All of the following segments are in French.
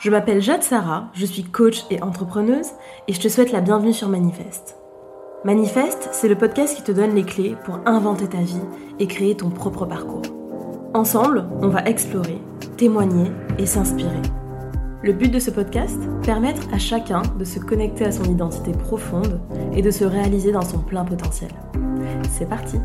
Je m'appelle Jade Sarah, je suis coach et entrepreneuse et je te souhaite la bienvenue sur Manifeste. Manifeste, c'est le podcast qui te donne les clés pour inventer ta vie et créer ton propre parcours. Ensemble, on va explorer, témoigner et s'inspirer. Le but de ce podcast Permettre à chacun de se connecter à son identité profonde et de se réaliser dans son plein potentiel. C'est parti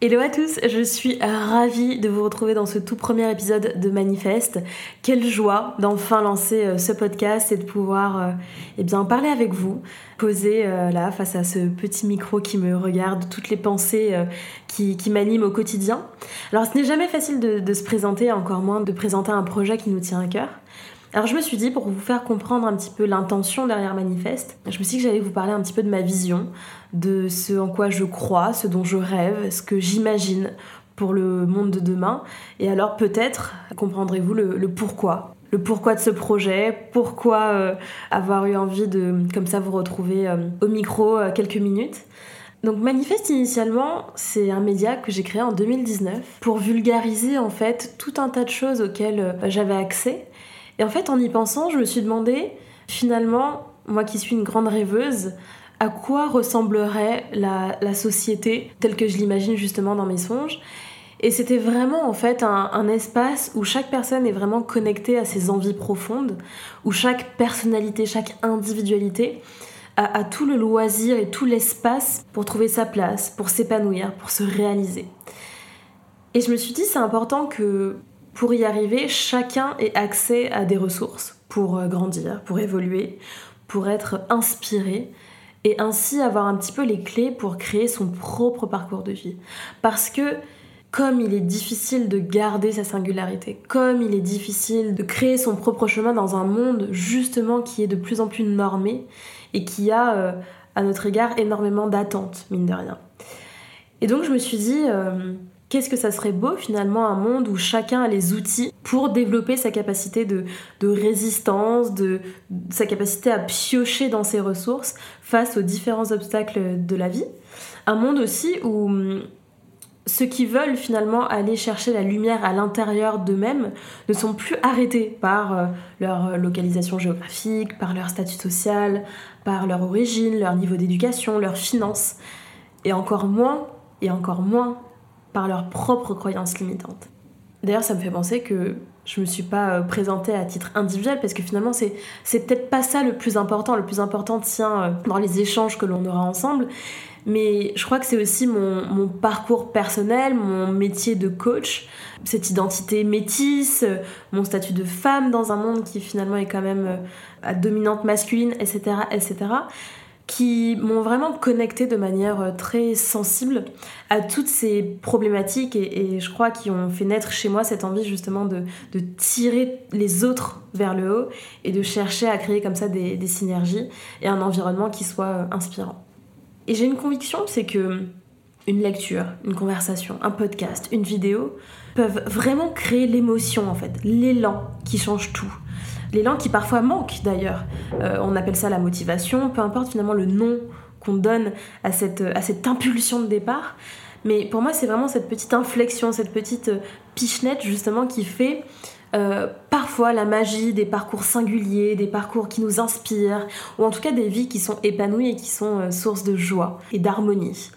Hello à tous, je suis ravie de vous retrouver dans ce tout premier épisode de Manifeste. Quelle joie d'enfin lancer euh, ce podcast et de pouvoir euh, eh bien, parler avec vous, poser euh, là face à ce petit micro qui me regarde, toutes les pensées qui, m'animent au quotidien. Alors ce n'est jamais facile de, de se présenter, encore moins de présenter un projet qui nous tient à cœur. Alors je me suis dit, pour vous faire comprendre un petit peu l'intention derrière Manifeste, je me suis dit que j'allais vous parler un petit peu de ma vision, de ce en quoi je crois, ce dont je rêve, ce que j'imagine pour le monde de demain. Et alors peut-être comprendrez-vous le, pourquoi. Le pourquoi de ce projet, pourquoi euh, avoir eu envie de, comme ça, vous retrouver euh, au micro euh, quelques minutes. Donc Manifeste initialement, c'est un média que j'ai créé en 2019 pour vulgariser en fait tout un tas de choses auxquelles j'avais accès et en fait, en y pensant, je me suis demandé, finalement, moi qui suis une grande rêveuse, à quoi ressemblerait la, société telle que je l'imagine justement dans mes songes. Et c'était vraiment en fait un, espace où chaque personne est vraiment connectée à ses envies profondes, où chaque personnalité, chaque individualité a, a tout le loisir et tout l'espace pour trouver sa place, pour s'épanouir, pour se réaliser. Et je me suis dit, c'est important que pour y arriver, chacun ait accès à des ressources pour euh, grandir, pour évoluer, pour être inspiré et ainsi avoir un petit peu les clés pour créer son propre parcours de vie. Parce que comme il est difficile de garder sa singularité, comme il est difficile de créer son propre chemin dans un monde justement qui est de plus en plus normé et qui a euh, à notre égard énormément d'attentes, mine de rien. Et donc je me suis dit, euh, qu'est-ce que ça serait beau finalement un monde où chacun a les outils pour développer sa capacité de, résistance, de, sa capacité à piocher dans ses ressources face aux différents obstacles de la vie. Un monde aussi où hum, ceux qui veulent finalement aller chercher la lumière à l'intérieur d'eux-mêmes ne sont plus arrêtés par euh, leur localisation géographique, par leur statut social, par leur origine, leur niveau d'éducation, leurs finances, et encore moins, et encore moins par leurs propres croyances limitantes. D'ailleurs, ça me fait penser que je me suis pas euh, présentée à titre individuel parce que finalement, c'est, c'est peut-être pas ça le plus important. Le plus important tient euh, dans les échanges que l'on aura ensemble. Mais je crois que c'est aussi mon, mon, parcours personnel, mon métier de coach, cette identité métisse, euh, mon statut de femme dans un monde qui finalement est quand même à dominante masculine, etc., etc qui m'ont vraiment connecté de manière euh, très sensible à toutes ces problématiques et, je crois qui ont fait naître chez moi cette envie justement de, tirer les autres vers le haut et de chercher à créer comme ça des, synergies et un environnement qui soit euh, inspirant. Et j'ai une conviction, c'est que une lecture, une conversation, un podcast, une vidéo peuvent vraiment créer l'émotion en fait, l'élan qui change tout l'élan qui parfois manque d'ailleurs. Euh, on appelle ça la motivation, peu importe finalement le nom qu'on donne à cette, à cette impulsion de départ. Mais pour moi, c'est vraiment cette petite inflexion, cette petite euh, pichenette justement qui fait euh, parfois la magie des parcours singuliers, des parcours qui nous inspirent, ou en tout cas des vies qui sont épanouies et qui sont source de joie et d'harmonie.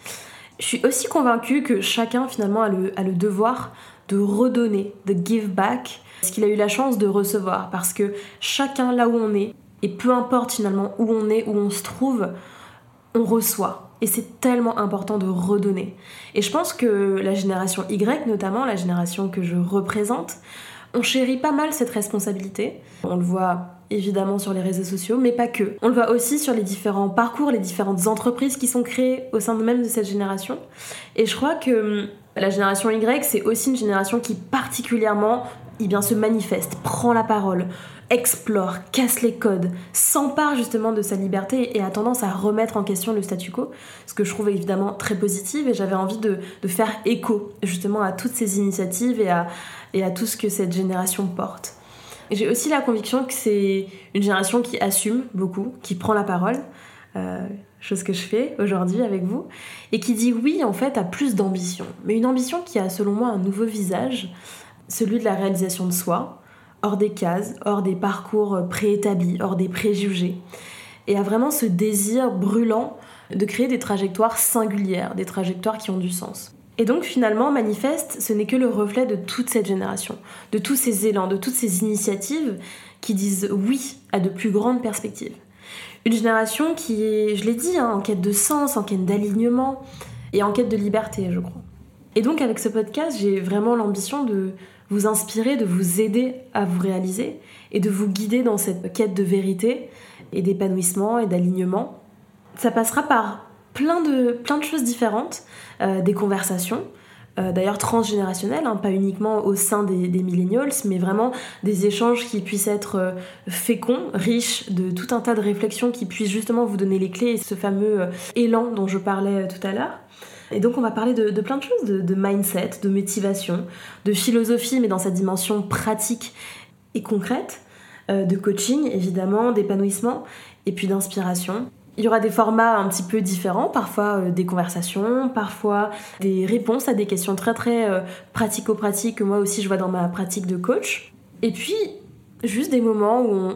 Je suis aussi convaincue que chacun finalement a le, a le devoir de redonner, de give back, ce qu'il a eu la chance de recevoir, parce que chacun là où on est, et peu importe finalement où on est, où on se trouve, on reçoit. Et c'est tellement important de redonner. Et je pense que la génération Y, notamment la génération que je représente, on chérit pas mal cette responsabilité. On le voit évidemment sur les réseaux sociaux, mais pas que. On le voit aussi sur les différents parcours, les différentes entreprises qui sont créées au sein même de cette génération. Et je crois que hum, la génération Y, c'est aussi une génération qui particulièrement eh se manifeste, prend la parole, explore, casse les codes, s'empare justement de sa liberté et a tendance à remettre en question le statu quo, ce que je trouve évidemment très positif et j'avais envie de, faire écho justement à toutes ces initiatives et à, et à tout ce que cette génération porte. J'ai aussi la conviction que c'est une génération qui assume beaucoup, qui prend la parole. Euh, chose que je fais aujourd'hui avec vous, et qui dit oui en fait à plus d'ambition, mais une ambition qui a selon moi un nouveau visage, celui de la réalisation de soi, hors des cases, hors des parcours préétablis, hors des préjugés, et a vraiment ce désir brûlant de créer des trajectoires singulières, des trajectoires qui ont du sens. Et donc finalement, Manifeste, ce n'est que le reflet de toute cette génération, de tous ces élans, de toutes ces initiatives qui disent oui à de plus grandes perspectives. Une génération qui est, je l'ai dit, hein, en quête de sens, en quête d'alignement et en quête de liberté, je crois. Et donc avec ce podcast, j'ai vraiment l'ambition de vous inspirer, de vous aider à vous réaliser et de vous guider dans cette quête de vérité et d'épanouissement et d'alignement. Ça passera par plein de, choses différentes, euh, des conversations, euh, d'ailleurs transgénérationnelles, hein, pas uniquement au sein des, des, millennials, mais vraiment des échanges qui puissent être euh, féconds, riches de tout un tas de réflexions qui puissent justement vous donner les clés et ce fameux élan dont je parlais tout à l'heure. Et donc on va parler de, plein de choses, de, mindset, de motivation, de philosophie, mais dans sa dimension pratique et concrète, de coaching évidemment, d'épanouissement, et puis d'inspiration. Il y aura des formats un petit peu différents, parfois euh, des conversations, parfois des réponses à des questions très très euh, pratico-pratiques que moi aussi je vois dans ma pratique de coach. Et puis, juste des moments où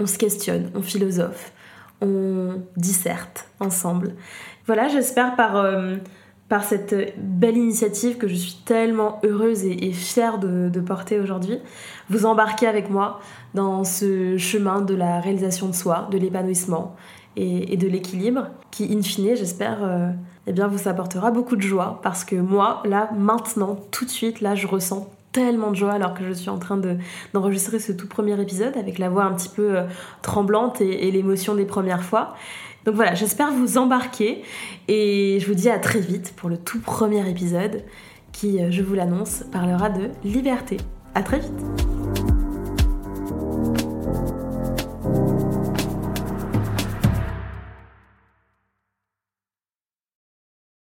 on, se questionne, on philosophe, on disserte ensemble. Voilà, j'espère par, euh, par cette belle initiative que je suis tellement heureuse et, fière de, de porter aujourd'hui, vous embarquer avec moi dans ce chemin de la réalisation de soi, de l'épanouissement et, de l'équilibre qui, in fine, j'espère, euh, eh bien, vous apportera beaucoup de joie parce que moi, là, maintenant, tout de suite, là, je ressens tellement de joie alors que je suis en train d'enregistrer ce tout premier épisode avec la voix un petit peu euh, tremblante et, l'émotion des premières fois. Donc voilà, j'espère vous embarquer et je vous dis à très vite pour le tout premier épisode qui, euh, je vous l'annonce, parlera de liberté. À très vite